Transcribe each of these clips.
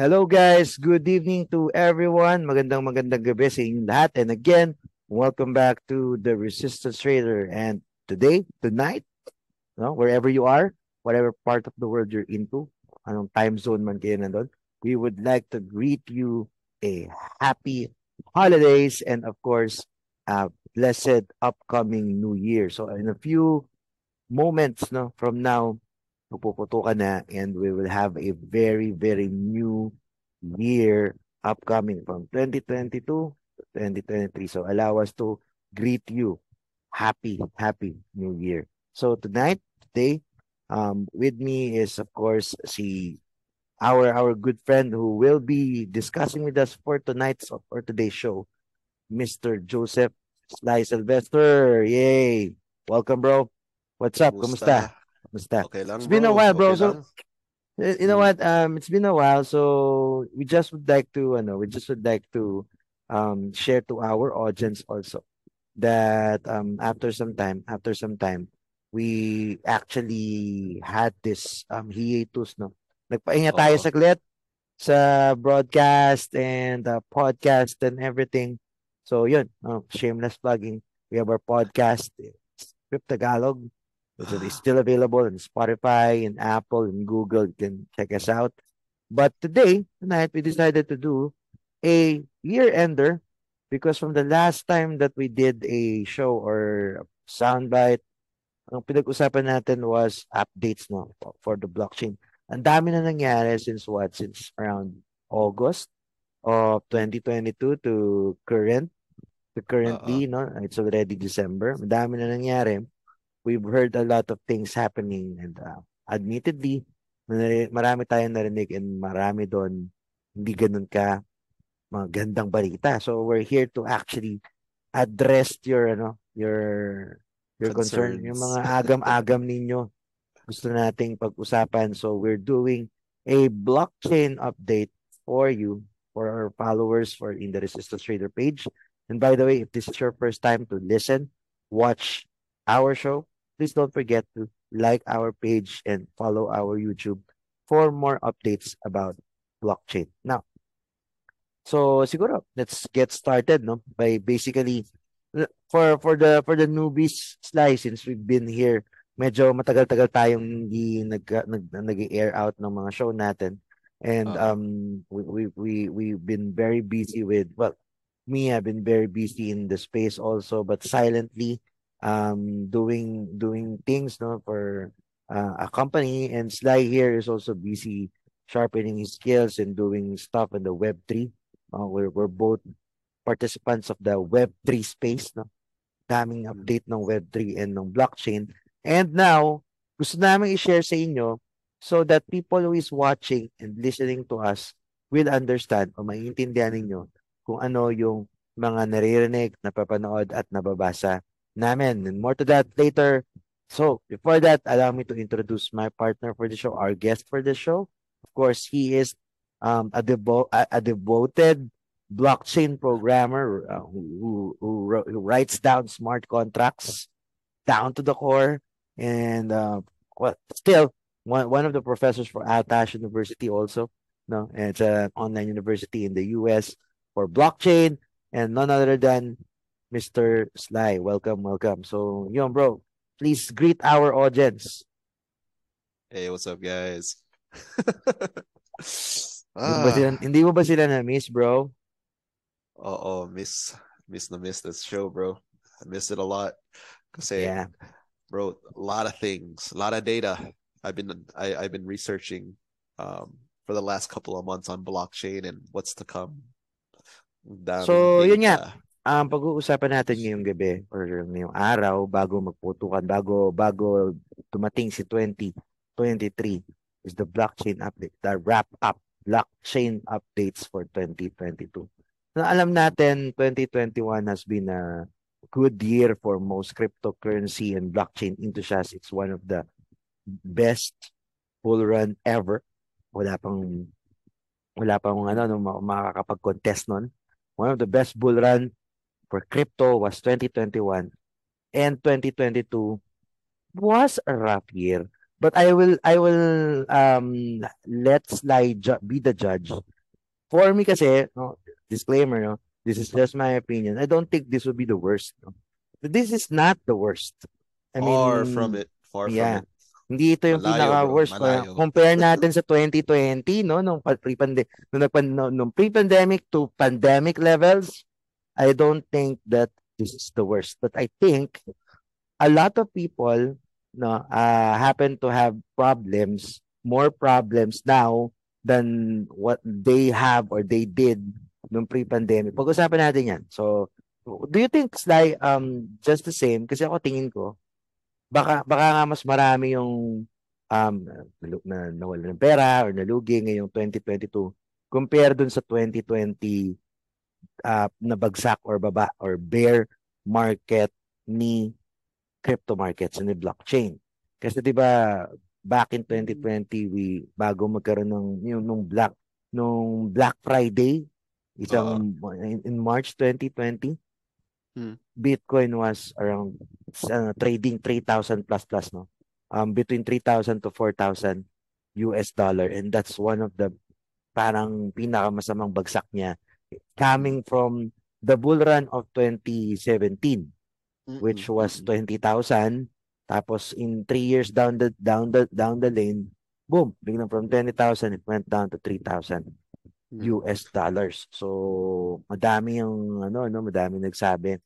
Hello guys, good evening to everyone. Magandang magandang gabi sa inyong lahat. And again, welcome back to the Resistance Trader. And today, tonight, no, wherever you are, whatever part of the world you're into, anong time zone man kayo nandun, we would like to greet you a happy holidays and of course, a blessed upcoming new year. So in a few moments no, from now, puputukan na and we will have a very, very new year upcoming from 2022 to 2023. So allow us to greet you. Happy, happy new year. So tonight, today, um, with me is of course si our our good friend who will be discussing with us for tonight's or today's show, Mr. Joseph Sly Sylvester. Yay! Welcome, bro. What's up? Kumusta? Kumusta? Okay lang, It's been a while, bro. Okay So, you know Mm. what? Um, it's been a while, so we just would like to, you know, we just would like to um share to our audience also that um after some time, after some time, we actually had this um hiatus, no? Nagpahinga tayo Oo. saglit sa broadcast and uh, podcast and everything. So yun, um, shameless plugging. We have our podcast, Script Tagalog, which is still available on Spotify and Apple and Google. You can check us out. But today, tonight, we decided to do a year ender because from the last time that we did a show or soundbite, ang pinag-usapan natin was updates no for- the blockchain. Ang dami na nangyari since what? Since around August of 2022 to current to currently, no? It's already December. Ang dami na nangyari. We've heard a lot of things happening and uh, admittedly, marami tayong narinig and marami doon hindi ganun ka magandang balita. So we're here to actually address your ano, your your concern, yung Concerns. mga agam-agam ninyo. Gusto nating pag-usapan. So we're doing a blockchain update for you, for our followers for in the Resistance Trader page. And by the way, if this is your first time to listen, watch our show, please don't forget to like our page and follow our YouTube for more updates about blockchain. Now, so siguro let's get started no by basically l- for for the for the newbies Sly since we've been here medyo matagal-tagal tayong hindi nag nag nag-air out ng mga show natin and Oo. um we we we we've been very busy with well me I've been very busy in the space also but silently um doing doing things no for uh, a company. And Sly here is also busy sharpening his skills and doing stuff in the web3 uh, we're, we're both participants of the web3 space no? Daming Mm. update ng web3 and ng blockchain. And now gusto namin i-share sa inyo so that people who is watching and listening to us will understand o maiintindihan ninyo kung ano yung mga naririnig, napapanood at nababasa namin. And more to that later. So, before that, allow me to introduce my partner for the show, our guest for the show. Of course, he is um, a, devo- a, a devoted blockchain programmer uh, who, who, who, writes down smart contracts down to the core. And uh, well, still, one, one of the professors for Atash University also. No, it's an online university in the US for blockchain and none other than Mr. Sly. Welcome, welcome. So, yun, bro, please greet our audience. Hey, what's up, guys? Hindi mo ba sila, ah, hindi mo ba sila na-miss, bro? oo, miss, miss na miss this show, bro. I miss it a lot. Kasi, Yeah. bro, a lot of things, a lot of data. I've been, I, I've been researching, um, for the last couple of months on blockchain and what's to come. Daming So, yun nga. Ang pag-uusapan natin ngayong gabi or ngayong araw bago magputukan, bago bago dumating si 2023 is the blockchain update, the wrap up blockchain updates for 2022. Na alam natin 2021 has been a good year for most cryptocurrency and blockchain enthusiasts. It's one of the best bull run ever. Wala pang wala pang ano no ma- makakapag-contest nun. One of the best bull run for crypto was 2021 and 2022 was a rough year. But I will I will um let Sly ju- be the judge. For me kasi, no, disclaimer, no, this is just my opinion. I don't think this would be the worst. No? This is not the worst. I mean, Far from it. Far yeah. from it. Hindi ito yung Malayo, pinaka-worst. Malayo. Compare natin sa 2020, no? Nung pa- pre-pande nung, nagpan- nung pre-pandemic to pandemic levels, I don't think that this is the worst. But I think a lot of people no, uh, happen to have problems, more problems now than what they have or they did nung pre-pandemic. Pag-usapan natin yan. So, do you think, Sly, um, just the same? Kasi ako tingin ko, baka baka nga mas marami yung um na nawala ng pera or nalugi ngayong 2022 compare dun sa 2020 uh, na bagsak or baba or bear market ni crypto markets ni blockchain. Kasi 'di ba back in 2020 we bago magkaroon ng yung nung black nung Black Friday isang in, in March 2020 Hmm. Bitcoin was around uh, trading 3,000 plus plus no. Um between 3,000 to 4,000 US dollar and that's one of the parang pinakamasamang bagsak niya coming from the bull run of 2017 which Mm-mm, was mm-mm. 20,000 tapos in 3 years down the down the down the lane boom biglang from 20,000 it went down to 3,000 Mm. US dollars. So, madami yung ano, no, madami nagsabi.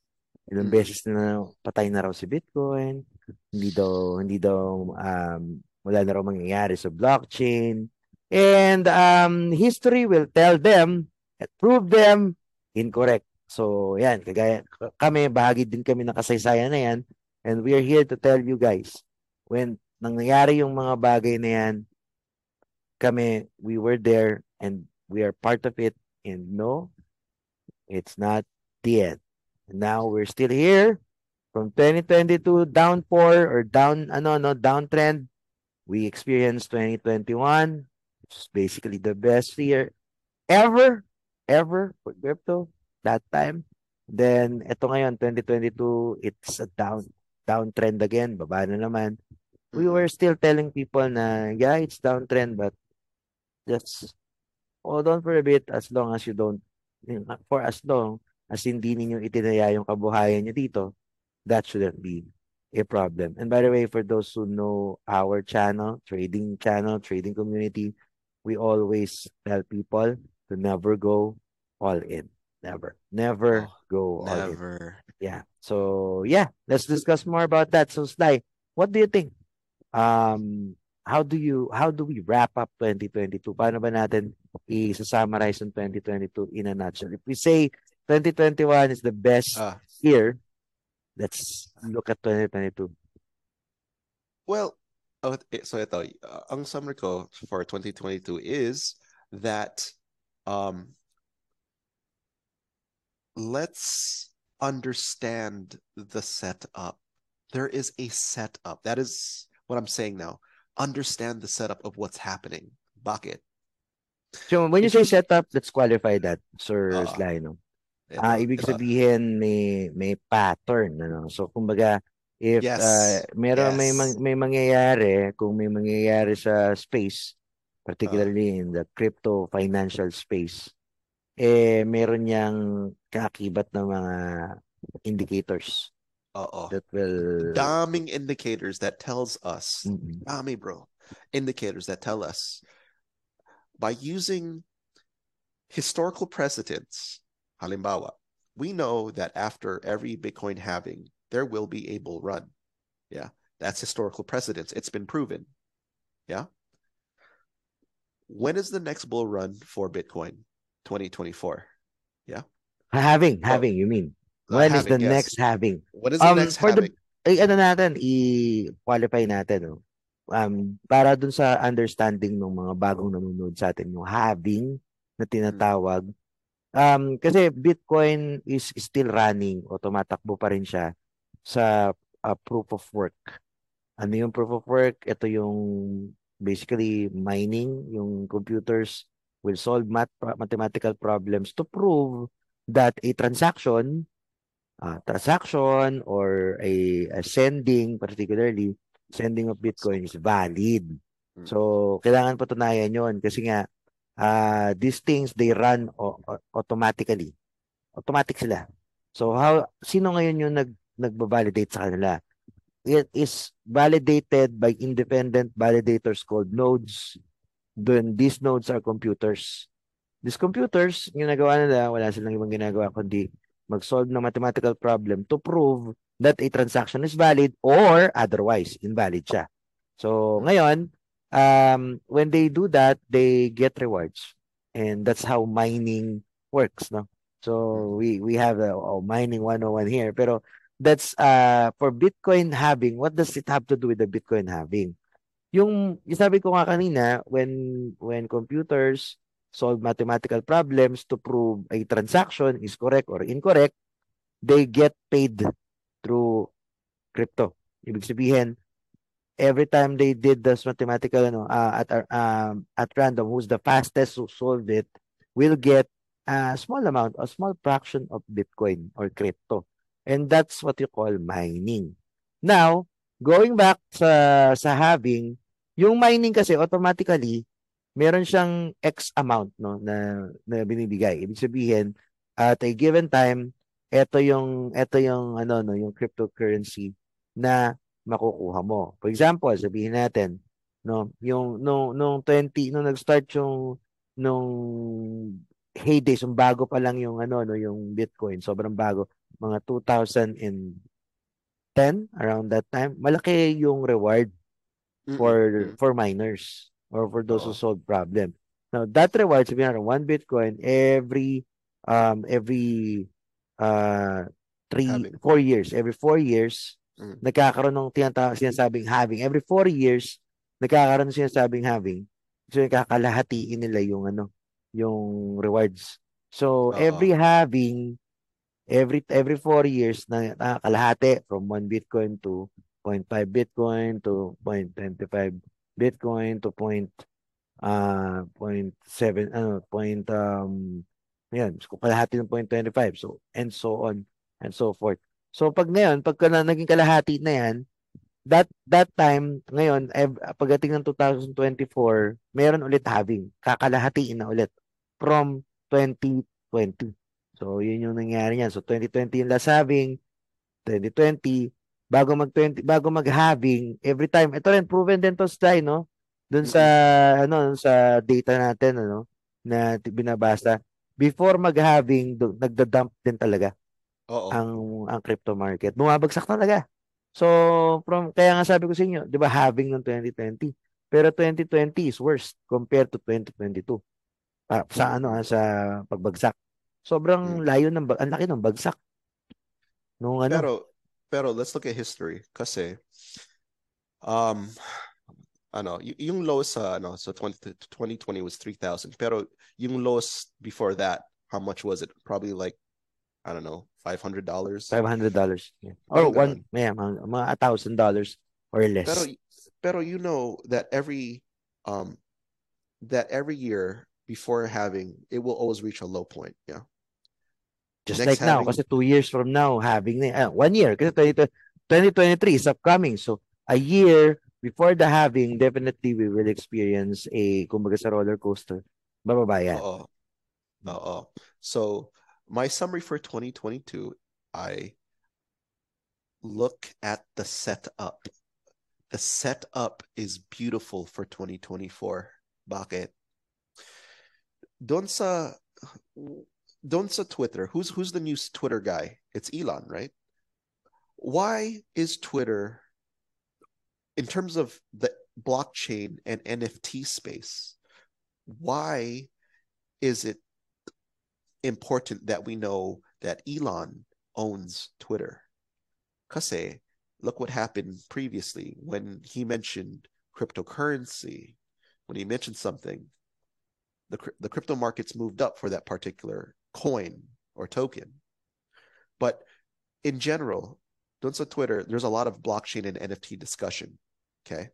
Ilang Mm. beses na patay na raw si Bitcoin. Hindi daw hindi daw um wala na raw mangyayari sa blockchain. And um history will tell them and prove them incorrect. So, yan, kagaya kami bahagi din kami ng kasaysayan na yan. And we are here to tell you guys when nangyayari yung mga bagay na yan kami we were there and we are part of it. And no it's not the end. Now we're still here from 2022 downpour or down ano no downtrend. We experienced 2021 which is basically the best year ever ever for crypto that time then ito ngayon 2022 it's a down downtrend again baba na naman. We were still telling people na yeah it's downtrend but just hold on for a bit as long as you don't for as long as hindi ninyo itinaya yung kabuhayan nyo dito that shouldn't be a problem. And by the way for those who know our channel trading channel trading community we always tell people to never go all in never never Oh, go all in yeah. So yeah, let's discuss more about that. So Sly, what do you think? Um, how do you how do we wrap up 2022? Paano ba natin i-summarize yung 2022 in a nutshell? If we say 2021 is the best Ah, year, let's look at 2022. well, eh, so ito, uh, ang summary ko for 2022 is that um let's understand the setup. There is a setup. That is what I'm saying now. Understand the setup of what's happening. Bakit? So when you say setup, let's qualify that, Sir Ah, Sly, no? Ito, Ah, ibig ito. sabihin may may pattern ano. So kumbaga if Yes. uh, meron may Yes. mang, may mangyayari, kung may mangyayari sa space, particularly in the crypto financial space, eh meron niyang kaakibat na mga indicators Oo. that will Daming indicators that tells us Mm-mm. Dami, bro. Indicators that tell us by using historical precedents, halimbawa, we know that after every Bitcoin halving, there will be a bull run. Yeah, that's historical precedents. It's been proven. Yeah. When is the next bull run for Bitcoin? 2024. Yeah. halving Oh, halving you mean uh, when is the yes. next halving What is the Um, next for the- halving? ay ano natin i-qualify natin no um para dun sa understanding ng mga bagong nanonood sa atin yung halving na tinatawag um kasi Bitcoin is still running o tumatakbo pa rin siya sa uh, proof of work ano yung proof of work ito yung basically mining yung computers will solve math mathematical problems to prove that a transaction uh, transaction or a, a sending particularly sending of Bitcoin is valid. Mm. So, kailangan patunayan yon kasi nga, uh, these things, they run automatically. Automatic sila. So, how, sino ngayon yung nag, nagbabalidate sa kanila? It is validated by independent validators called nodes. Then, these nodes are computers. These computers, yung nagawa nila, wala silang ibang ginagawa kundi mag-solve ng mathematical problem to prove that a transaction is valid or otherwise invalid siya. So, ngayon, um, when they do that, they get rewards. And that's how mining works, no? So, we we have a, a mining 101 here. Pero that's uh, for Bitcoin halving, what does it have to do with the Bitcoin halving? Yung, yung sabi ko nga kanina, when when computers solve mathematical problems to prove a transaction is correct or incorrect, they get paid through crypto. Ibig sabihin, every time they did this mathematical ano, uh, at uh, at random, who's the fastest to solve it, will get a small amount, a small fraction of Bitcoin or crypto. And that's what you call mining. Now, going back sa, sa having, yung mining kasi automatically, meron siyang X amount no na, na binibigay. Ibig sabihin, at a given time, ito yung ito yung ano no, yung cryptocurrency na makukuha mo. For example, sabihin natin, no, yung nung nung 20 nung nag-start yung nung heydays, yung bago pa lang yung ano no, yung Bitcoin, sobrang bago, mga 2010 around that time, malaki yung reward for Mm-mm. for miners or for those who Oo. solve problem. Now, that reward, sabihin natin, one Bitcoin every, um, every, uh, three, Halving. four years. Every four years, Mm. nagkakaroon ng tinatawag, sinasabing having. Every four years, nagkakaroon ng sinasabing having. So, kakalahatiin nila yung ano, yung rewards. So, Oo. every having, every every four years na nakakalahati from 1 Bitcoin to 0.5 Bitcoin to 0.25 Bitcoin to point uh 0.7 ano point um yan kalahati ng 0.25 so and so on and so forth. So pag ngayon pagka na, naging kalahati na yan that that time ngayon ev- pagdating ng 2024 meron ulit having kakalahatiin na ulit from 2020 so yun yung nangyari niyan. So 2020 yung last having 2020 bago mag 20 bago mag having every time ito rin proven din to Sly no? Dun sa ano dun sa data natin ano na binabasa. Before mag having nagda-dump din talaga Oo. ang ang crypto market. Bumabagsak talaga. So from kaya nga sabi ko sa inyo 'di ba having ng 2020 pero 2020 is worst compared to 2022 Ah, sa ano ah, sa pagbagsak sobrang Mm. layo ng ang laki ng bagsak nung ano Pero pero let's look at history kasi um ano, y- yung lowest sa ano, so 20, 2020 was 3,000. Pero yung lowest before that, how much was it? Probably like I don't know, $500. $500 yeah. or one yeah, mga, mga $1,000 or less Pero pero you know that every um that every year before halving it will always reach a low point, yeah. Just Next like now, halving- kasi two years from now, halving na, ah, one year, kasi 20, 2023 is upcoming. So, a year before the halving, definitely we will experience a, kumbaga sa roller coaster, bababa yan. Oo. Oo. So, my summary for 2022, I look at the setup. The setup is beautiful for 2024. Bakit? Doon sa doon say Twitter, who's who's the new Twitter guy? It's Elon, right? Why is Twitter in terms of the blockchain and NFT space? Why is it important that we know that Elon owns Twitter? Kasi look what happened previously when he mentioned cryptocurrency, when he mentioned something, the the crypto markets moved up for that particular coin or token. But in general, don't say Twitter, there's a lot of blockchain and NFT discussion. Okay.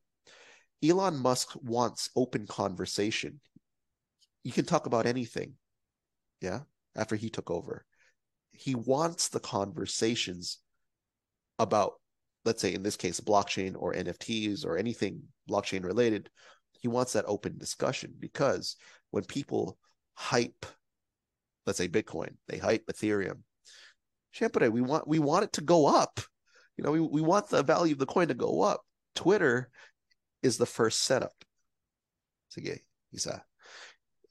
Elon Musk wants open conversation. You can talk about anything. Yeah. After he took over, he wants the conversations about let's say in this case, blockchain or NFTs or anything blockchain related, he wants that open discussion because when people hype, let's say Bitcoin, they hype Ethereum. Champere, we want we want it to go up. You know, we, we want the value of the coin to go up. Twitter is the first setup. Sige, isa.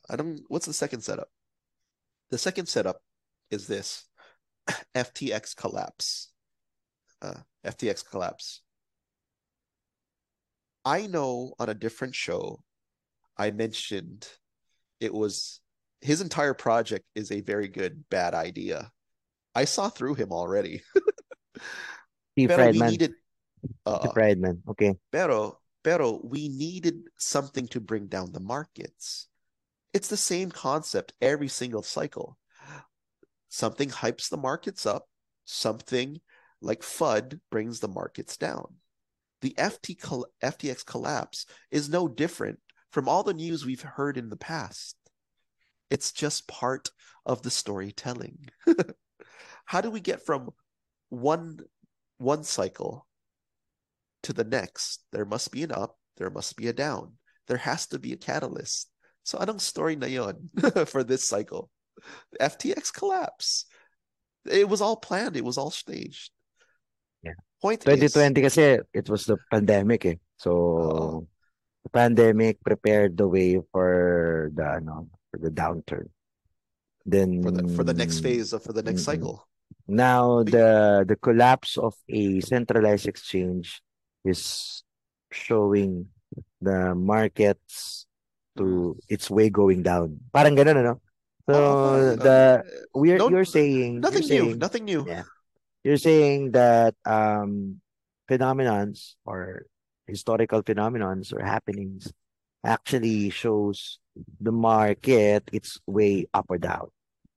I don't what's the second setup? The second setup is this FTX collapse. Uh, FTX collapse. I know on a different show, I mentioned it was his entire project is a very good bad idea. I saw through him already. Steve pero Friedman. needed uh, Steve Friedman. Okay. pero pero we needed something to bring down the markets. It's the same concept every single cycle. Something hypes the markets up, something like FUD brings the markets down. The FT col- FTX collapse is no different from all the news we've heard in the past. It's just part of the storytelling. How do we get from one one cycle to the next? There must be an up, there must be a down. There has to be a catalyst. So anong story na yon for this cycle? FTX collapse. It was all planned, it was all staged. Yeah. Point is, 2020 kasi, it was the pandemic eh. So, Oo. the pandemic prepared the way for the, ano, for the downturn. Then, for the for the next phase of for the next cycle. Now the the collapse of a centralized exchange is showing the markets to its way going down. Parang ganun, ano? So Oo, the uh, we're no- you're saying nothing you're new, saying, nothing new. Yeah. you're saying that um phenomenons or historical phenomenons or happenings actually shows the market its way up or down.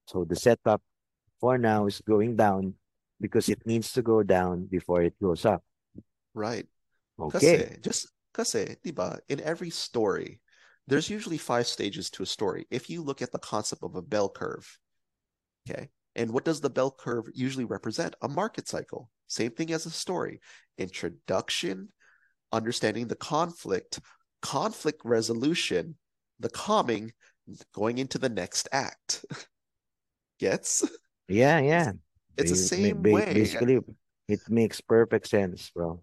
So the setup for now is going down because it needs to go down before it goes up. Right. Okay. Kasi, just kasi, diba, in every story, there's usually five stages to a story. If you look at the concept of a bell curve, okay, and what does the bell curve usually represent? A market cycle. Same thing as a story. Introduction, understanding the conflict, conflict resolution, the calming, going into the next act. Gets? Yeah, yeah. It's the same ba- way. Basically, it makes perfect sense, bro.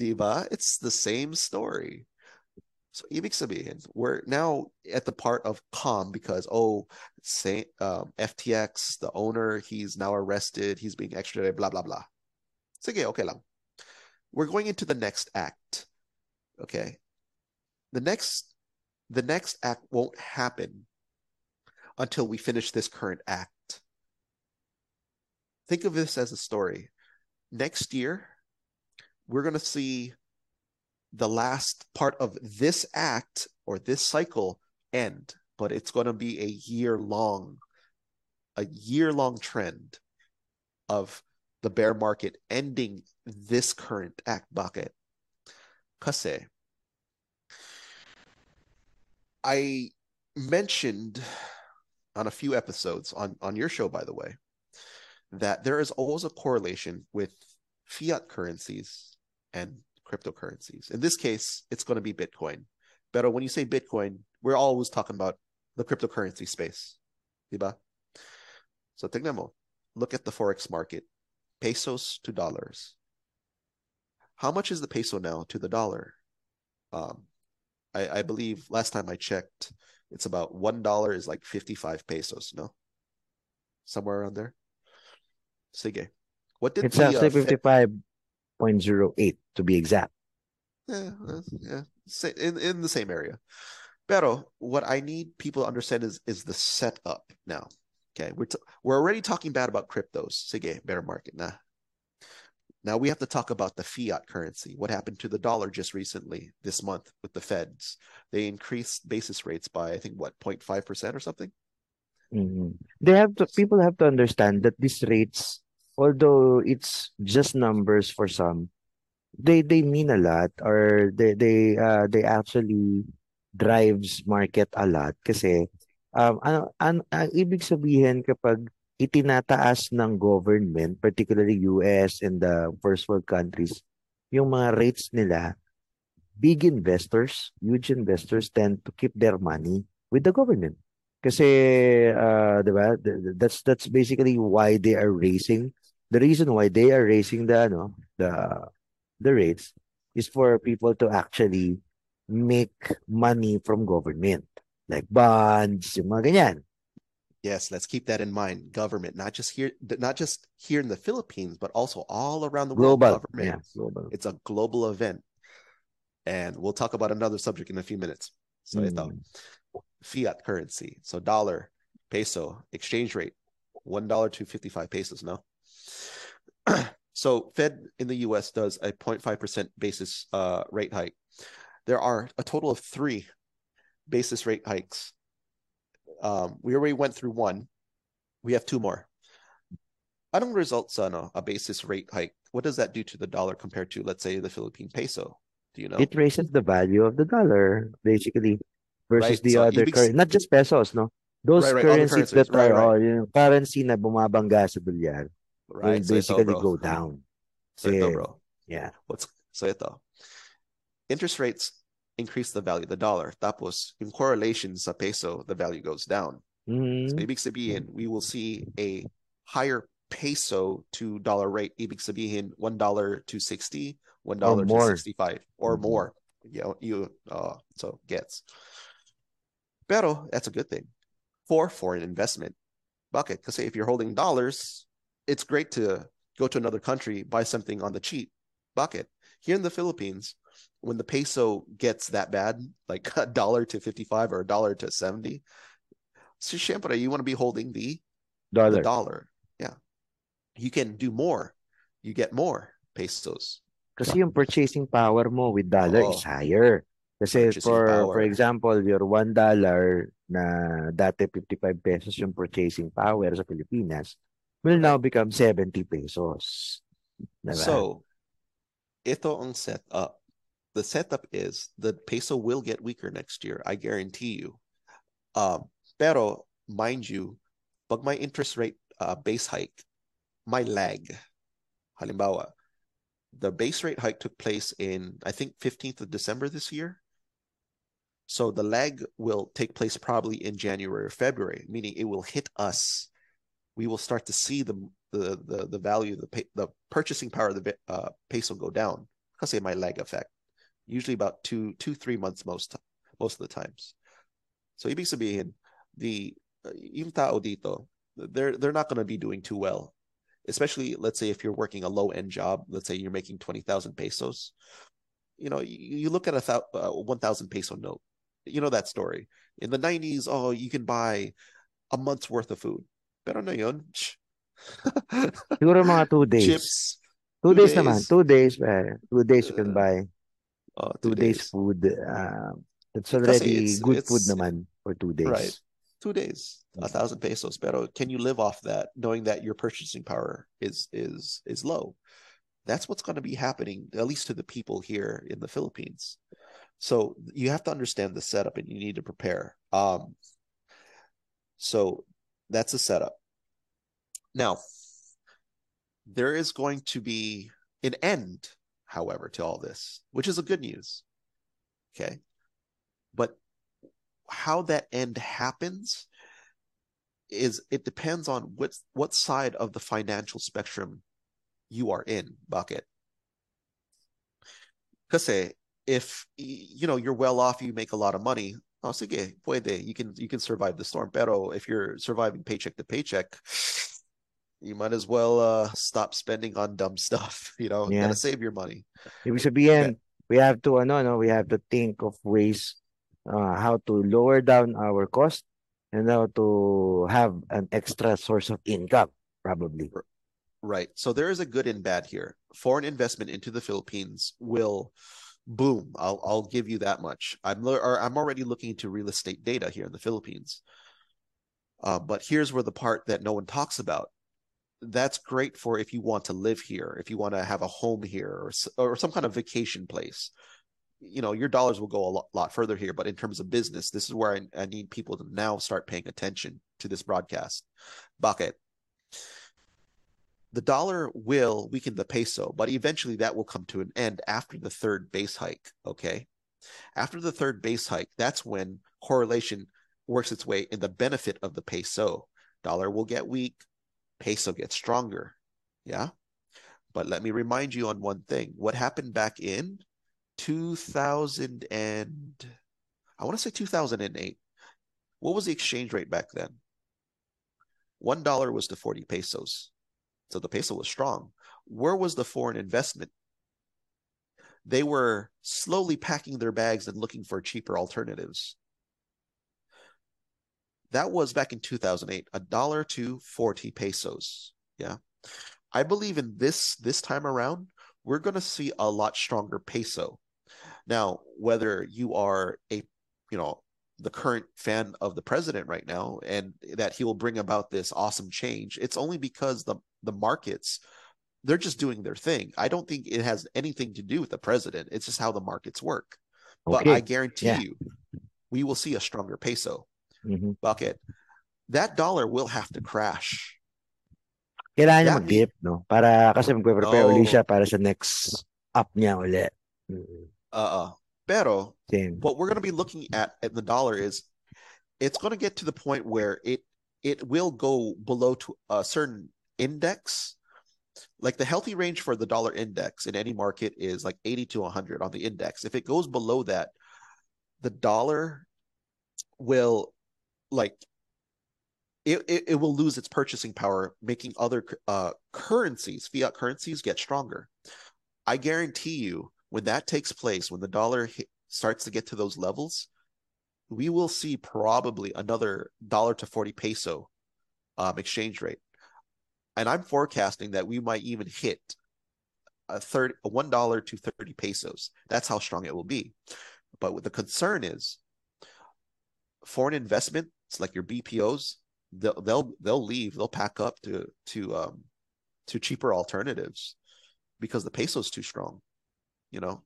Diba? It's the same story. So ibig sabihin, we're now at the part of calm because oh, say um, FTX, the owner, he's now arrested, he's being extradited, blah blah blah. Sige, okay lang. We're going into the next act. Okay. The next the next act won't happen until we finish this current act. Think of this as a story. Next year, we're going to see the last part of this act or this cycle end, but it's going to be a year long, a year long trend of the bear market ending this current act bucket. Kasi I mentioned on a few episodes on, on your show, by the way, that there is always a correlation with fiat currencies and cryptocurrencies. In this case, it's going to be Bitcoin. But when you say Bitcoin, we're always talking about the cryptocurrency space. Diba? So tignan mo. Look at the forex market. Pesos to dollars. How much is the peso now to the dollar? Um, I, I believe last time I checked, it's about one dollar is like 55 pesos, no? Somewhere around there. Sige. What did It's the, actually uh, Fed- 55.08 to be exact. Yeah, uh, yeah, in in the same area. Pero what I need people to understand is is the setup now. Okay, we're t- we're already talking bad about cryptos. Sige, bear market na. Now we have to talk about the fiat currency. What happened to the dollar just recently this month with the Feds? They increased basis rates by I think what 0.5 percent or something. Mhm. They have to, people have to understand that these rates, although it's just numbers for some, they they mean a lot or they they uh they actually drives market a lot kasi um ano an, ang ibig sabihin kapag itinataas ng government particularly US and the first world countries yung mga rates nila, big investors, huge investors tend to keep their money with the government. Kasi, uh, di ba, that's, that's basically why they are raising, the reason why they are raising the, ano, the, the rates is for people to actually make money from government. Like bonds, yung mga ganyan. Yes, let's keep that in mind. Government, not just here, not just here in the Philippines, but also all around the global. world. Government. Yeah, global. It's a global event, and we'll talk about another subject in a few minutes. So mm. fiat currency. So dollar, peso, exchange rate, one dollar to fifty-five pesos. No. so Fed in the U.S. does a 0.5 percent basis uh, rate hike. There are a total of three basis rate hikes um, we already went through one. We have two more. Anong results on a, a basis rate hike? What does that do to the dollar compared to, let's say, the Philippine peso? Do you know? It raises the value of the dollar, basically, versus right. the so other currency. Not just pesos, no? Those right, right. currencies, currencies, that are all, yung currency na bumabangga sa dolyar right. will basically ito, go down. So ito, bro. Yeah. What's so ito? Interest rates increase the value of the dollar. Tapos, in correlation sa peso, the value goes down. Mm-hmm. So, ibig sabihin, we will see a higher peso to dollar rate. Ibig sabihin, $1 to 60, $1 to 65, or mm-hmm. more. You know, you, uh, so gets. Pero, that's a good thing for foreign investment. Bucket. Because if you're holding dollars, it's great to go to another country, buy something on the cheap. Bucket. Here in the Philippines, when the peso gets that bad, like a dollar to 55 or a dollar to 70, so syempre, you want to be holding the dollar. The dollar. Yeah. You can do more. You get more pesos. Kasi yung purchasing power mo with dollar oh. is higher. Kasi for power. for example, your $1 na dati 55 pesos yung purchasing power sa Pilipinas will now become 70 pesos. Diba? So, ito ang setup the setup is the peso will get weaker next year. I guarantee you. Um, pero mind you, pag my interest rate uh, base hike, my lag, halimbawa, the base rate hike took place in I think 15th of December this year. So the lag will take place probably in January or February, meaning it will hit us. We will start to see the the the, the value the the purchasing power of the uh, peso go down because of my lag effect usually about two, two, three months most most of the times. So ibig sabihin, the yung tao dito, they're they're not going to be doing too well. Especially let's say if you're working a low end job, let's say you're making 20,000 pesos. You know, you, you look at a th- uh, 1,000 peso note. You know that story. In the 90s, oh, you can buy a month's worth of food. Pero na yun. Siguro mga two days. Chips. Two, two days, days naman. Two days. Eh. Two days you can uh, buy. Uh, two, two days. days food. Uh, that's already it's, good it's, food naman for two days. Right. Two days, a thousand pesos. Pero can you live off that knowing that your purchasing power is is is low? That's what's going to be happening, at least to the people here in the Philippines. So you have to understand the setup and you need to prepare. Um, so that's a setup. Now, there is going to be an end however, to all this, which is a good news. Okay. But how that end happens is it depends on what what side of the financial spectrum you are in bucket because if you know you're well off you make a lot of money oh sige puede you can you can survive the storm pero if you're surviving paycheck to paycheck you might as well uh, stop spending on dumb stuff. You know, yeah. gotta save your money. Ibig sabihin, okay. we have to ano, no, we have to think of ways uh, how to lower down our cost and how to have an extra source of income, probably. Right. So there is a good and bad here. Foreign investment into the Philippines will boom. I'll I'll give you that much. I'm I'm already looking into real estate data here in the Philippines. Uh, but here's where the part that no one talks about that's great for if you want to live here, if you want to have a home here or, or some kind of vacation place. You know, your dollars will go a lot, lot further here. But in terms of business, this is where I, I need people to now start paying attention to this broadcast. Bucket. the dollar will weaken the peso, but eventually that will come to an end after the third base hike. Okay. After the third base hike, that's when correlation works its way in the benefit of the peso. Dollar will get weak, peso gets stronger. Yeah. But let me remind you on one thing. What happened back in 2000 and I want to say 2008. What was the exchange rate back then? One dollar was to 40 pesos. So the peso was strong. Where was the foreign investment? They were slowly packing their bags and looking for cheaper alternatives. That was back in 2008, a dollar to 40 pesos. Yeah. I believe in this this time around, we're going to see a lot stronger peso. Now, whether you are a, you know, the current fan of the president right now and that he will bring about this awesome change, it's only because the the markets they're just doing their thing. I don't think it has anything to do with the president. It's just how the markets work. Okay. But I guarantee yeah. you, we will see a stronger peso mm-hmm. bucket. That dollar will have to crash. Kailangan niya mag-dip, no? Para kasi magpe-prepare no. uli siya para sa next up niya uli. Mm-hmm. Uh-uh. Pero Same. what we're going to be looking at at the dollar is it's going to get to the point where it it will go below to a certain index like the healthy range for the dollar index in any market is like 80 to 100 on the index if it goes below that the dollar will like it, it, it will lose its purchasing power making other uh, currencies fiat currencies get stronger i guarantee you when that takes place when the dollar hit, starts to get to those levels we will see probably another dollar to 40 peso um, exchange rate and I'm forecasting that we might even hit a third a one dollar to thirty pesos. That's how strong it will be. But the concern is, foreign investments like your BPOs, they'll they'll they'll leave. They'll pack up to to um to cheaper alternatives because the peso is too strong. You know,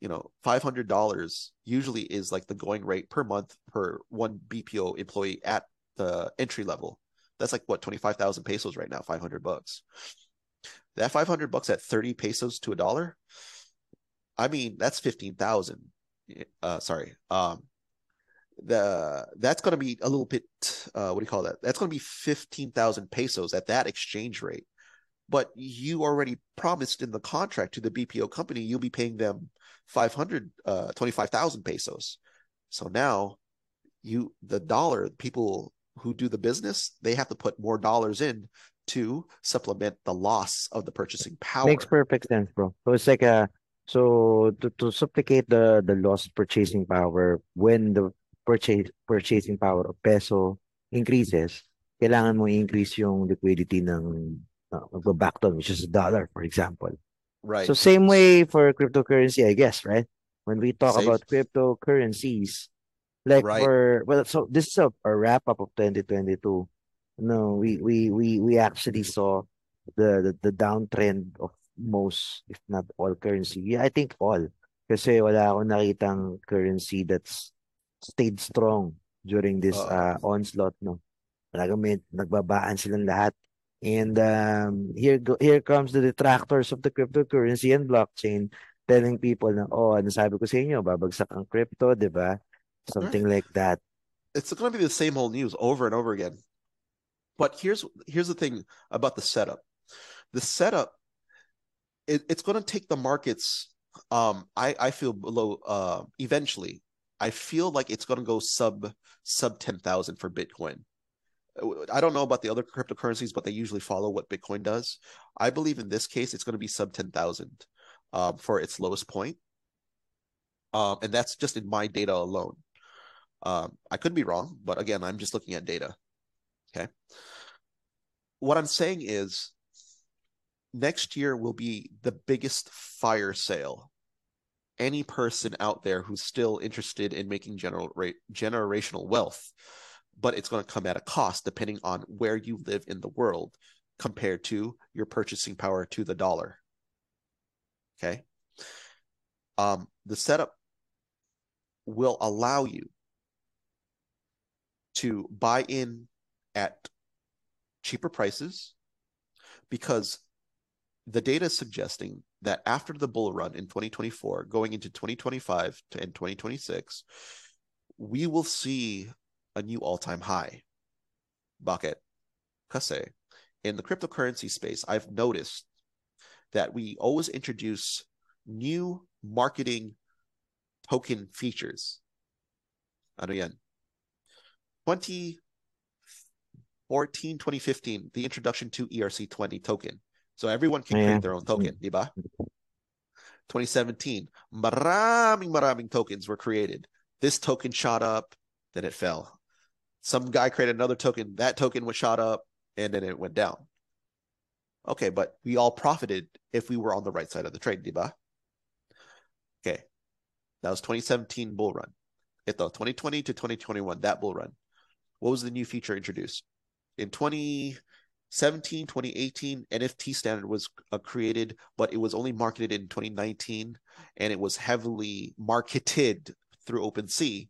you know, five hundred dollars usually is like the going rate per month per one BPO employee at the entry level. That's like what 25,000 pesos right now, 500 bucks. That 500 bucks at 30 pesos to a dollar, I mean, that's 15,000. Uh, sorry. Um, the that's going to be a little bit uh, what do you call that? That's going to be 15,000 pesos at that exchange rate. But you already promised in the contract to the BPO company you'll be paying them 500 uh 25,000 pesos. So now you the dollar people who do the business, they have to put more dollars in to supplement the loss of the purchasing power. Makes perfect sense, bro. So it's like a so to, to supplicate the the lost purchasing power when the purchase purchasing power of peso increases, kailangan mo increase yung liquidity ng uh, backton, which is dollar, for example. Right. So same way for cryptocurrency, I guess, right? When we talk about cryptocurrencies, like right. for well, so this is a, a wrap up of 2022. No, we we we we actually saw the, the the downtrend of most, if not all currency. Yeah, I think all. Kasi wala akong nakitang currency that's stayed strong during this uh, onslaught, no. Talagang may nagbabaan silang lahat. And um, here go, here comes the detractors of the cryptocurrency and blockchain telling people na, oh, ano sabi ko sa inyo, babagsak ang crypto, di ba? something right. like that. It's going to be the same old news over and over again. But here's here's the thing about the setup. The setup, it, it's going to take the markets. Um, I I feel below. Uh, eventually, I feel like it's going to go sub sub ten thousand for Bitcoin. I don't know about the other cryptocurrencies, but they usually follow what Bitcoin does. I believe in this case, it's going to be sub 10,000 um, for its lowest point. Um, and that's just in my data alone. Um, I could be wrong, but again, I'm just looking at data. Okay. What I'm saying is next year will be the biggest fire sale. Any person out there who's still interested in making general generational wealth, but it's going to come at a cost depending on where you live in the world compared to your purchasing power to the dollar. Okay. Um, the setup will allow you to buy in at cheaper prices, because the data is suggesting that after the bull run in 2024, going into 2025 and 2026, we will see a new all-time high. Bucket. Kase. In the cryptocurrency space, I've noticed that we always introduce new marketing token features. Ano yan? 2014, 2015, the introduction to ERC20 token. So everyone can create Yeah. their own token, mm-hmm. di ba? 2017, maraming maraming tokens were created. This token shot up, then it fell. Some guy created another token, that token was shot up, and then it went down. Okay, but we all profited if we were on the right side of the trade, di ba? Okay. That was 2017 bull run. Ito, 2020 to 2021, that bull run. What was the new feature introduced? In 2017, 2018, NFT standard was uh, created, but it was only marketed in 2019, and it was heavily marketed through OpenSea.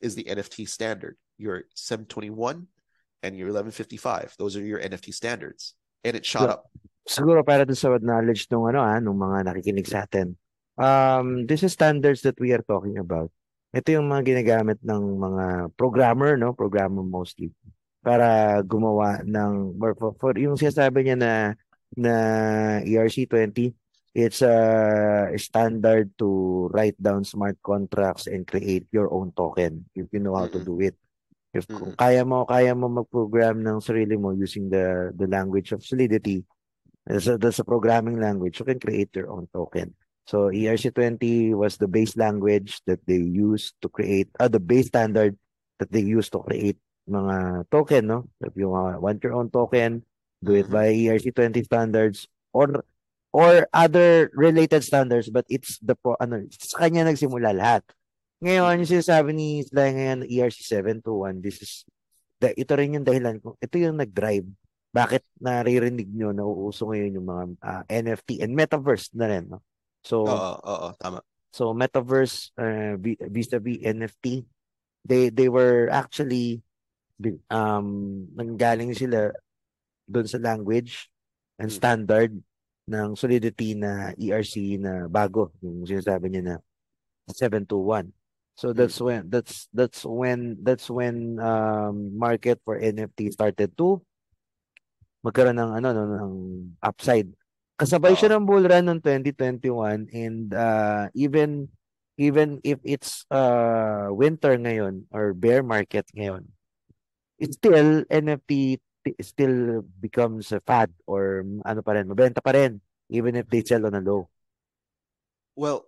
Is the NFT standard your 721 and your 1155? Those are your NFT standards, and it shot Yeah. up. Siguro para dun sa knowledge nung ano ah, nung mga nakikinig sa atin. Um, this is standards that we are talking about. Ito yung mga ginagamit ng mga programmer, no? Programmer mostly. Para gumawa ng, or for, for yung sinasabi niya na, na ERC20, it's a standard to write down smart contracts and create your own token if you know how to do it. If kung kaya mo, kaya mo mag-program ng sarili mo using the, the language of Solidity, that's a, that's a programming language. You can create your own token. So ERC20 was the base language that they used to create, uh, the base standard that they used to create mga token, no? If you uh, want your own token, do it Mhm. by ERC20 standards or or other related standards, but it's the pro, ano, sa kanya nagsimula lahat. Ngayon, yung sinasabi ni Sly ngayon, ERC721, this is, the, ito rin yung dahilan kung ito yung nag-drive bakit naririnig nyo na uuso ngayon yung mga ah, NFT and metaverse na rin, no? So, Oo, oo, tama. so metaverse uh, vi- vis-a-vis NFT, they they were actually um nanggaling sila doon sa language and Mm. standard ng Solidity na ERC na bago, yung sinasabi niya na 721. So that's when that's that's when that's when um market for NFT started to magkaroon ng ano no, ng upside. Kasabay siya ng bull run ng 2021 and uh, even even if it's uh winter ngayon or bear market ngayon, it's still NFT still becomes a fad or ano pa rin, mabenta pa rin even if they sell on a low. Well,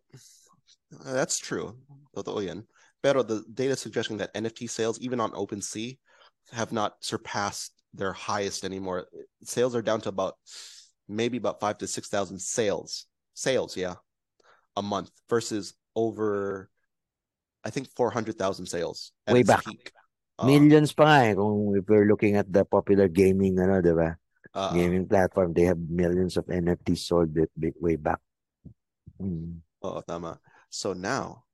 that's true. Totoo yan. Pero the data suggesting that NFT sales, even on OpenSea, have not surpassed their highest anymore. Sales are down to about maybe about five to six thousand sales. Sales, yeah, a month versus over, I think four hundred thousand sales Way back. peak. Uh, Millions pa nga eh kung if we're looking at the popular gaming ano, 'di ba? uh, Gaming platform, they have millions of NFTs sold it big way back. Mm. Oo, tama. So now,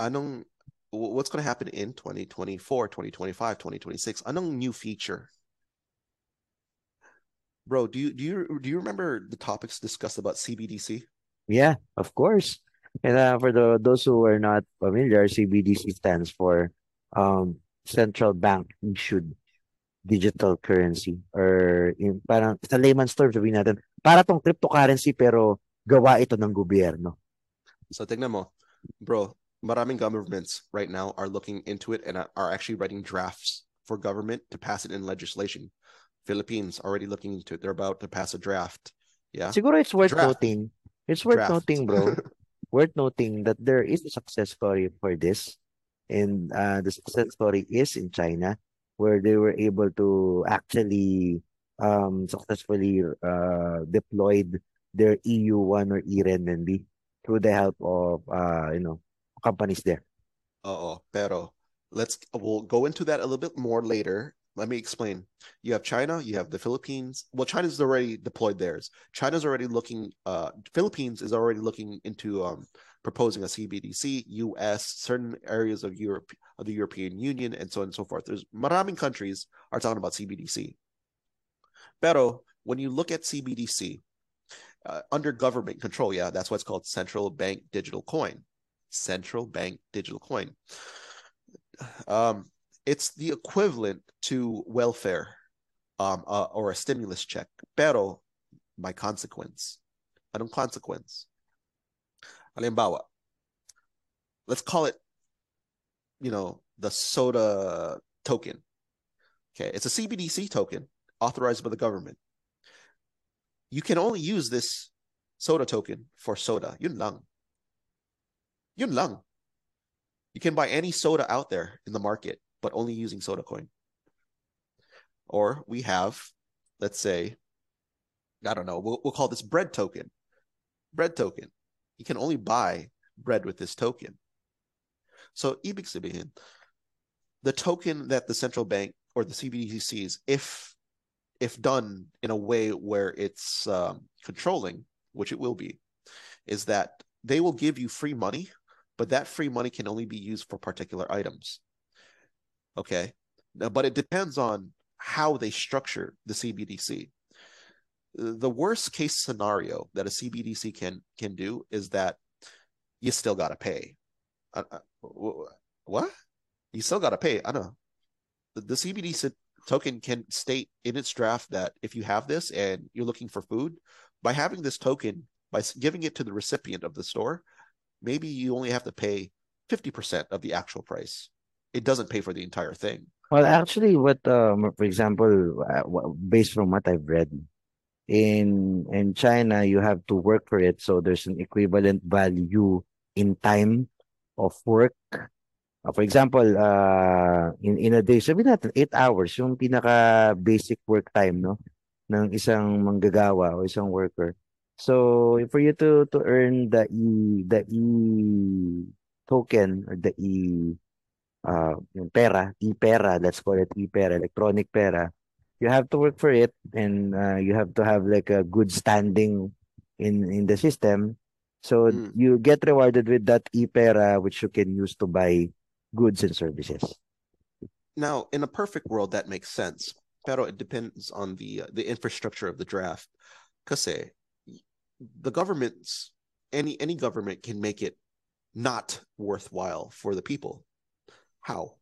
anong wh- what's going to happen in 2024, 2025, 2026? Anong new feature? Bro, do you do you do you remember the topics discussed about CBDC? Yeah, of course. And uh, for the those who are not familiar, CBDC stands for um central bank issued digital currency or in parang sa layman's terms sabihin natin para tong cryptocurrency pero gawa ito ng gobyerno. So tignan mo, bro, maraming governments right now are looking into it and are actually writing drafts for government to pass it in legislation. Philippines already looking into it. They're about to pass a draft. Yeah. Siguro it's worth Draft. noting. It's worth Draft. noting, bro. worth noting that there is a success story for this. And uh, the success story is in China, where they were able to actually um, successfully uh, deployed their e-yuan or e-renminbi through the help of uh, you know companies there. Uh-oh, pero let's we'll go into that a little bit more later. Let me explain. You have China, you have the Philippines. Well, China's already deployed theirs. China's already looking uh Philippines is already looking into um proposing a CBDC, US, certain areas of Europe of the European Union and so on and so forth. There's maraming countries are talking about CBDC. Pero when you look at CBDC uh, under government control, yeah, that's what's called central bank digital coin. Central bank digital coin. Um, it's the equivalent to welfare um, uh, or a stimulus check, pero by consequence. Anong consequence? Halimbawa, let's call it, you know, the soda token. Okay, it's a CBDC token authorized by the government. You can only use this soda token for soda. Yun lang. Yun lang. You can buy any soda out there in the market, but only using soda coin. Or we have, let's say, I don't know, we'll, we'll call this bread token. Bread token. You can only buy bread with this token. So ibig the token that the central bank or the CBDC sees, if if done in a way where it's um, controlling, which it will be, is that they will give you free money, but that free money can only be used for particular items. Okay, but it depends on how they structure the CBDC. The worst case scenario that a CBDC can can do is that you still got to pay. Uh, uh, what? You still got to pay. I don't know. The, the CBDC token can state in its draft that if you have this and you're looking for food, by having this token, by giving it to the recipient of the store, maybe you only have to pay 50% of the actual price. It doesn't pay for the entire thing. Well, actually, what um, for example, uh, based from what I've read, in in China, you have to work for it, so there's an equivalent value in time of work. Uh, for example, uh, in in a day, sabi natin 8 hours yung pinaka basic work time no ng isang manggagawa o isang worker. So, for you to to earn the e the e token or the e uh, yung pera, e-pera, let's call it e-pera, electronic pera, you have to work for it and uh, you have to have like a good standing in in the system. So mm. you get rewarded with that e-pera which you can use to buy goods and services. Now, in a perfect world, that makes sense. Pero it depends on the uh, the infrastructure of the draft. Kasi the governments, any any government can make it not worthwhile for the people. How?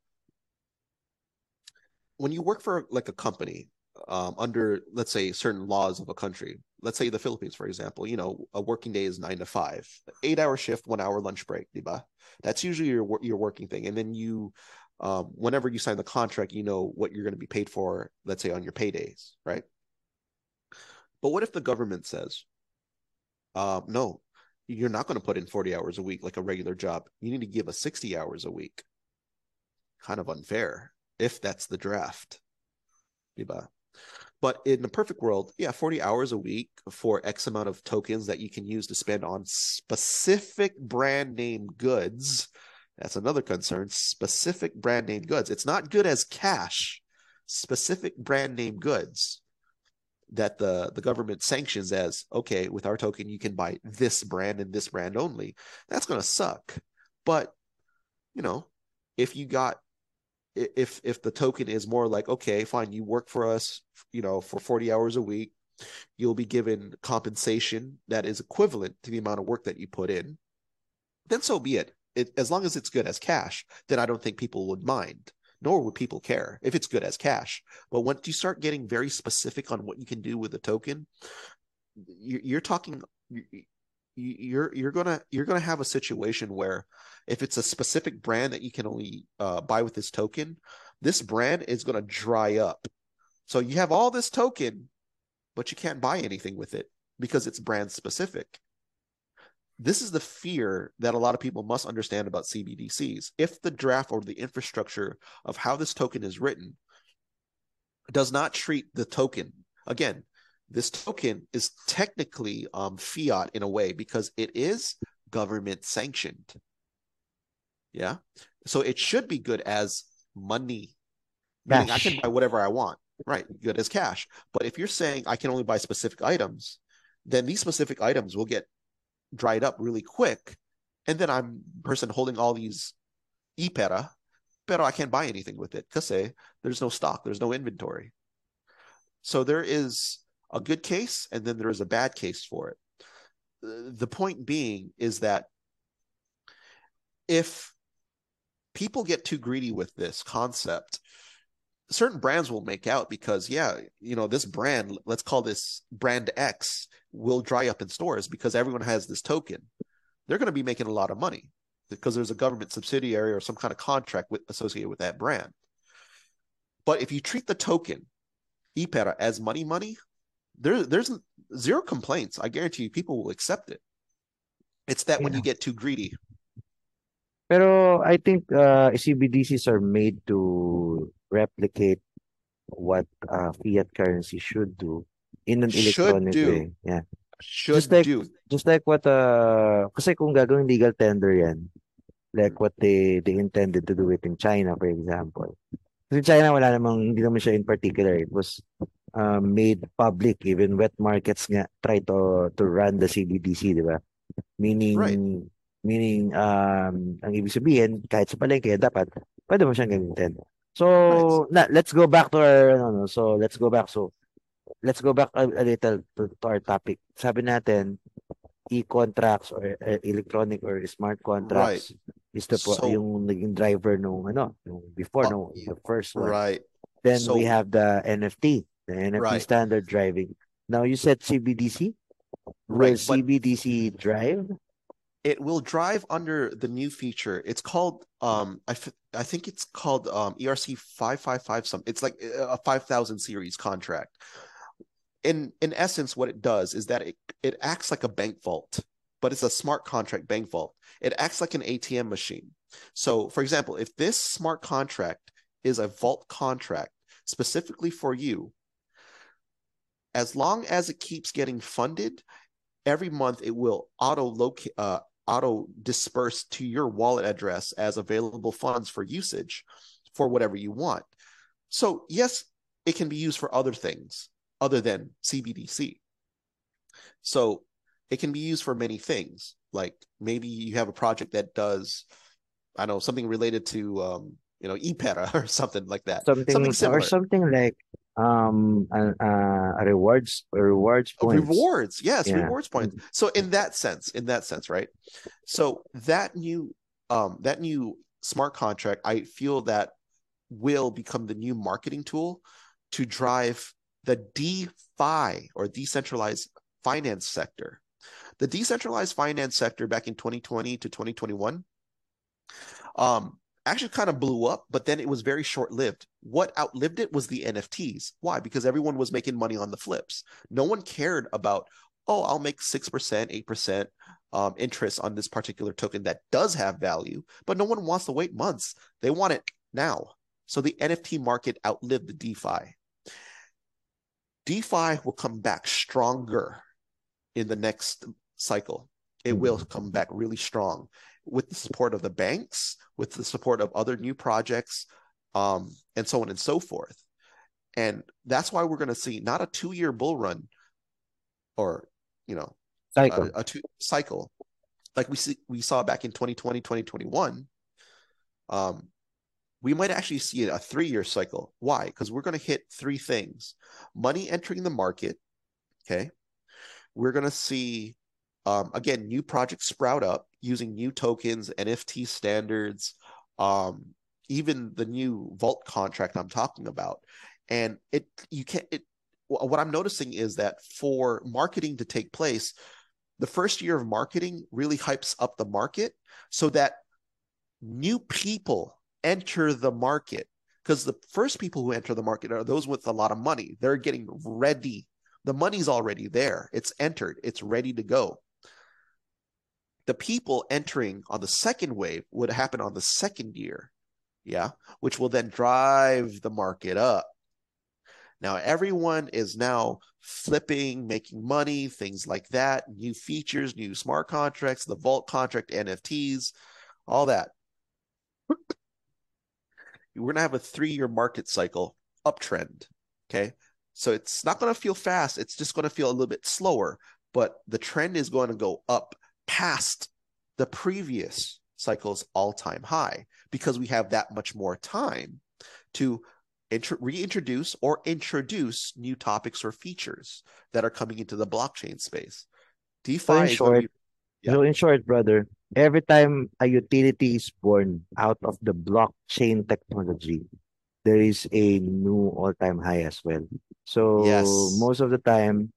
When you work for like a company um, under, let's say, certain laws of a country, let's say the Philippines, for example, you know, a working day is nine to five, eight hour shift, one hour lunch break, diba? That's usually your your working thing, and then you, um, whenever you sign the contract, you know what you're going to be paid for. Let's say on your paydays, right? But what if the government says, uh, no, you're not going to put in 40 hours a week like a regular job. You need to give us 60 hours a week kind of unfair if that's the draft. But in a perfect world, yeah, 40 hours a week for X amount of tokens that you can use to spend on specific brand name goods. That's another concern. Specific brand name goods. It's not good as cash, specific brand name goods that the, the government sanctions as okay, with our token, you can buy this brand and this brand only. That's going to suck. But, you know, if you got if if the token is more like okay fine you work for us you know for 40 hours a week you'll be given compensation that is equivalent to the amount of work that you put in then so be it. it as long as it's good as cash then i don't think people would mind nor would people care if it's good as cash but once you start getting very specific on what you can do with the token you're talking you're you're gonna you're gonna have a situation where if it's a specific brand that you can only uh, buy with this token, this brand is gonna dry up. So you have all this token, but you can't buy anything with it because it's brand specific. This is the fear that a lot of people must understand about CBDCs. If the draft or the infrastructure of how this token is written does not treat the token again this token is technically um, fiat in a way because it is government sanctioned. Yeah. So it should be good as money. Meaning I can buy whatever I want. Right. Good as cash. But if you're saying I can only buy specific items, then these specific items will get dried up really quick. And then I'm person holding all these e-pera, but I can't buy anything with it because there's no stock, there's no inventory. So there is a good case and then there is a bad case for it. Uh, the point being is that if people get too greedy with this concept, certain brands will make out because yeah, you know, this brand, let's call this brand X, will dry up in stores because everyone has this token. They're going to be making a lot of money because there's a government subsidiary or some kind of contract with, associated with that brand. But if you treat the token ePera as money money, there there's zero complaints. I guarantee you people will accept it. It's that yeah. when you get too greedy. Pero I think uh, CBDCs are made to replicate what uh, fiat currency should do in an electronic way. Yeah. Should just like, do. Just like what uh kasi kung gagawin legal tender yan, like what they they intended to do it in China for example. Kasi China wala namang hindi naman siya in particular. It was uh, made public even wet markets nga try to to run the CBDC, di ba? Meaning right. meaning um ang ibig sabihin kahit sa palengke dapat pwede mo siyang gamitin. So, right. na, let's go back to our no, no, so let's go back so let's go back a, a little to, to our topic. Sabi natin e-contracts or uh, electronic or smart contracts right. is the so, yung naging driver nung ano, nung before uh, no, the first one. Right. Then so, we have the NFT, the NFT right. standard driving. Now you said CBDC. Will right, CBDC drive? It will drive under the new feature. It's called um I, f- I think it's called um ERC 555 something. It's like a 5000 series contract. In in essence what it does is that it it acts like a bank vault, but it's a smart contract bank vault. It acts like an ATM machine. So, for example, if this smart contract is a vault contract specifically for you, as long as it keeps getting funded, every month it will auto locate uh, auto disperse to your wallet address as available funds for usage for whatever you want. So yes, it can be used for other things other than CBDC. So it can be used for many things. Like maybe you have a project that does, I know, something related to um, you know, ePera or something like that. Something, something similar. or something like um uh, uh rewards rewards oh, points. rewards. Yes yeah. rewards points. So in that sense in that sense right? So that new um that new smart contract i feel that will become the new marketing tool to drive the defi or decentralized finance sector. The decentralized finance sector back in 2020 to 2021 um actually kind of blew up, but then it was very short lived. What outlived it was the NFTs. Why? Because everyone was making money on the flips. No one cared about, oh, I'll make 6%, 8% um, interest on this particular token that does have value, but no one wants to wait months. They want it now. So the NFT market outlived the DeFi. DeFi will come back stronger in the next cycle. It will come back really strong with the support of the banks, with the support of other new projects, um, and so on and so forth. And that's why we're going to see not a two-year bull run, or you know, cycle. A, a two cycle, like we see we saw back in 2020, 2021. Um, we might actually see a three-year cycle. Why? Because we're going to hit three things: money entering the market. Okay, we're going to see um, again new projects sprout up using new tokens, NFT standards, um, even the new Vault contract I'm talking about. And it you can't it what I'm noticing is that for marketing to take place, the first year of marketing really hypes up the market so that new people enter the market because the first people who enter the market are those with a lot of money. They're getting ready. The money's already there. It's entered. It's ready to go the people entering on the second wave would happen on the second year, yeah, which will then drive the market up. Now, everyone is now flipping, making money, things like that, new features, new smart contracts, the Vault contract, NFTs, all that. We're going to have a three year market cycle uptrend. Okay. So it's not going to feel fast. It's just going to feel a little bit slower, but the trend is going to go up past the previous cycle's all time high because we have that much more time to intro- reintroduce or introduce new topics or features that are coming into the blockchain space. DeFi So in is going to short, be Yeah. so in short, brother, every time a utility is born out of the blockchain technology, there is a new all-time high as well. So Yes. most of the time,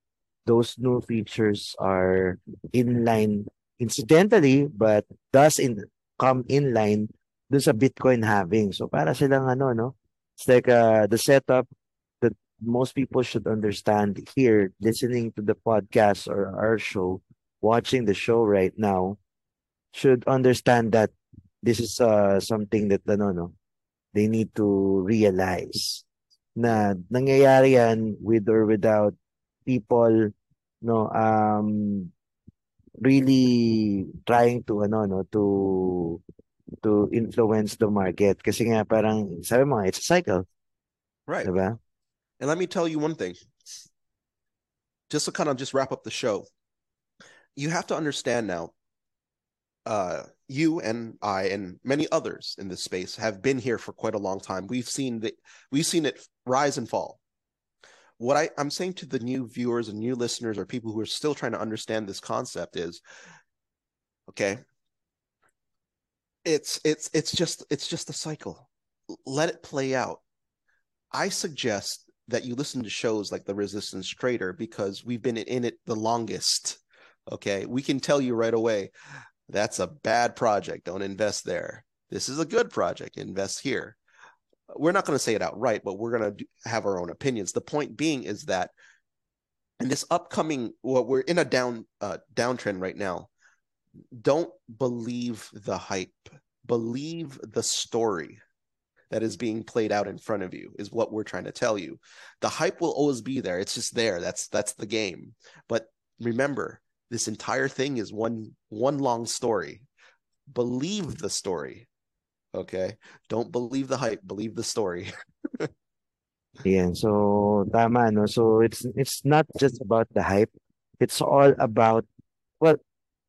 those new features are in line incidentally, but does in come in line dun sa Bitcoin halving. So para silang ano, no? It's like uh, the setup that most people should understand here, listening to the podcast or our show, watching the show right now, should understand that this is uh, something that ano, no? They need to realize na nangyayari yan with or without people no um really trying to ano no to to influence the market kasi nga parang sabi mo it's a cycle right. diba And let me tell you one thing, just to kind of just wrap up the show. You have to understand now, uh, you and I and many others in this space have been here for quite a long time. We've seen the we've seen it rise and fall. What I, I'm saying to the new viewers and new listeners or people who are still trying to understand this concept is okay, it's it's it's just it's just a cycle. Let it play out. I suggest that you listen to shows like the Resistance Trader because we've been in it the longest. Okay, we can tell you right away that's a bad project. Don't invest there. This is a good project. Invest here. We're not going to say it outright, but we're going to have our own opinions. The point being is that in this upcoming, well, we're in a down uh, downtrend right now. Don't believe the hype. Believe the story that is being played out in front of you is what we're trying to tell you. The hype will always be there. It's just there. That's that's the game. But remember, this entire thing is one one long story. Believe the story. Okay? Don't believe the hype, believe the story. yeah, So, tama, no? So, it's it's not just about the hype. It's all about, well,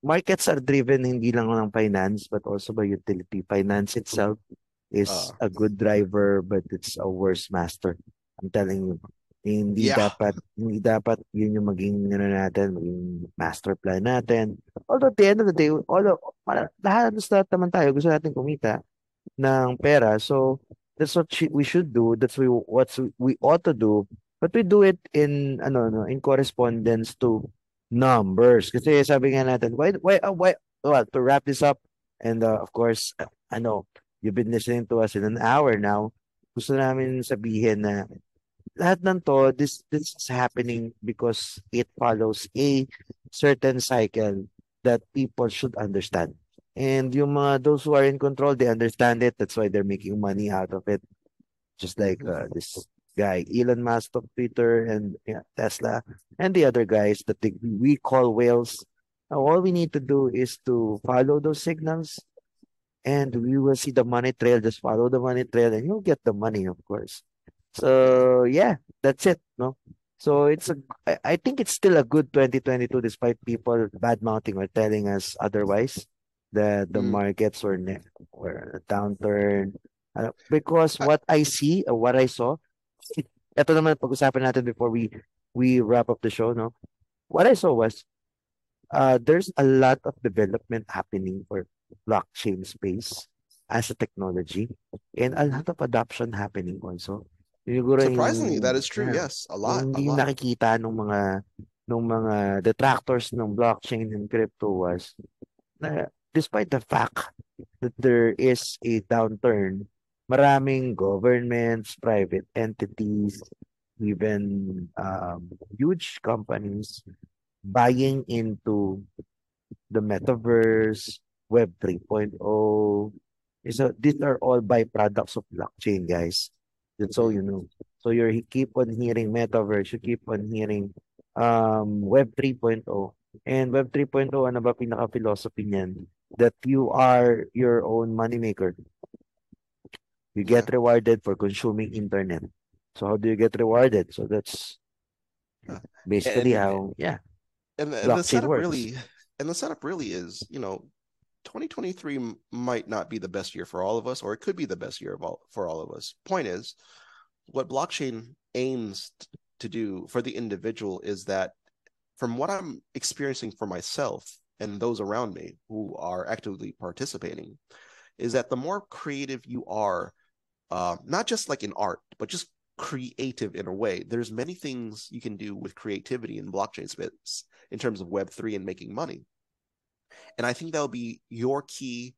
markets are driven hindi lang ng finance, but also by utility. Finance itself is Ah. a good driver, but it's a worse master. I'm telling you. Hindi Yeah. dapat, hindi dapat yun yung maging, ano natin, maging master plan natin. Although at the end of the day, all of, para- lahat, lahat naman tayo, gusto natin kumita ng pera. So, that's what we should do. That's we what we ought to do. But we do it in ano no in correspondence to numbers. Kasi sabi nga natin, why why uh, why well to wrap this up and uh, of course uh, I know you've been listening to us in an hour now. Gusto namin sabihin na lahat ng to this this is happening because it follows a certain cycle that people should understand. And yung mga those who are in control, they understand it. That's why they're making money out of it. Just like uh, this guy, Elon Musk of Twitter and yeah, Tesla, and the other guys that they, we call whales. Now, all we need to do is to follow those signals, and we will see the money trail. Just follow the money trail, and you'll get the money, of course. So yeah, that's it. No. So it's a. I, think it's still a good 2022, despite people bad mouthing or telling us otherwise that the Mm. markets were were a downturn. Uh, because what I see, or what I saw, ito naman pag-usapan natin before we we wrap up the show, no? What I saw was uh there's a lot of development happening for blockchain space as a technology and a lot of adoption happening also. Siguro yung- Surprisingly, that is true. yeah. Yes, a lot, a Yung hindi lot. nakikita ng mga ng mga detractors ng blockchain and crypto was na despite the fact that there is a downturn, maraming governments, private entities, even um, huge companies buying into the metaverse, Web 3.0. So these are all byproducts of blockchain, guys. That's all you know. So you keep on hearing metaverse, you keep on hearing um, Web 3.0. And Web 3.0, ano ba pinaka-philosophy niyan? That you are your own moneymaker. You get rewarded for consuming internet. So how do you get rewarded? So that's basically and- how, yeah. and the, and the setup works. really and the setup really is you know 2023 might not be the best year for all of us or it could be the best year of all for all of us point is what blockchain aims to do for the individual is that from what I'm experiencing for myself and those around me who are actively participating, is that the more creative you are, uh, not just like in art, but just creative in a way. There's many things you can do with creativity in blockchain space in terms of Web3 and making money. And I think that'll be your key,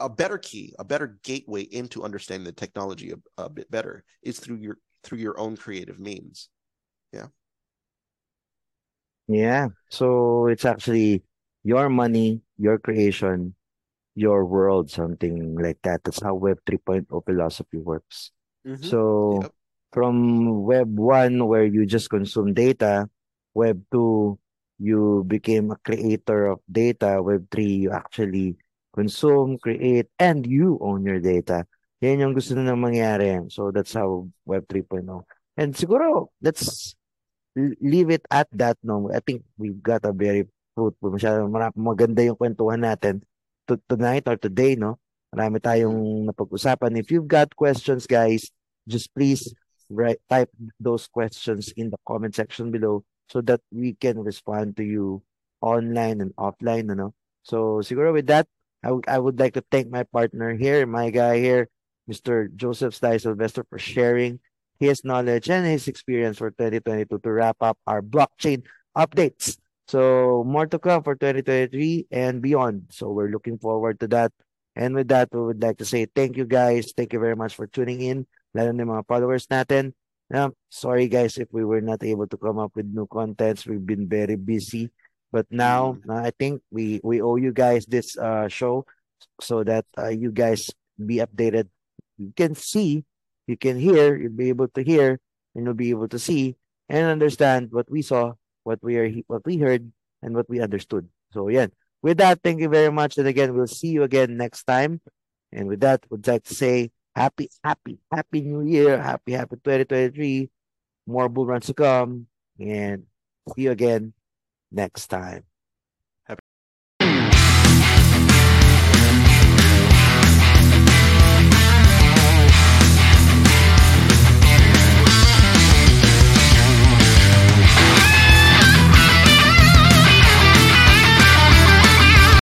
a better key, a better gateway into understanding the technology a, a bit better is through your through your own creative means. Yeah. Yeah. So it's actually your money, your creation, your world, something like that. That's how Web 3.0 philosophy works. Mhm. So Yep. from Web 1, where you just consume data, Web 2, you became a creator of data. Web 3, you actually consume, create, and you own your data. Yan yung gusto na mangyari. So that's how Web 3.0. And siguro, let's leave it at that. No, I think we've got a very fruitful, masyadong mara- maganda yung kwentuhan natin to, tonight or today, no? Marami tayong napag-usapan. If you've got questions, guys, just please write, type those questions in the comment section below so that we can respond to you online and offline, ano? So, siguro with that, I I would like to thank my partner here, my guy here, Mr. Joseph Sty Sylvester, for sharing his knowledge and his experience for 2022 to wrap up our blockchain updates. So more to come for 2023 and beyond. So we're looking forward to that. And with that, we would like to say thank you guys. Thank you very much for tuning in. Lalo na mga followers natin. Um, sorry guys if we were not able to come up with new contents. We've been very busy. But now, uh, I think we we owe you guys this uh show so that uh, you guys be updated. You can see you can hear, you'll be able to hear, and you'll be able to see and understand what we saw, what we are, what we heard, and what we understood. So, yeah. With that, thank you very much. And again, we'll see you again next time. And with that, would like to say happy, happy, happy New Year, happy, happy 2023. More bull runs to come, and see you again next time.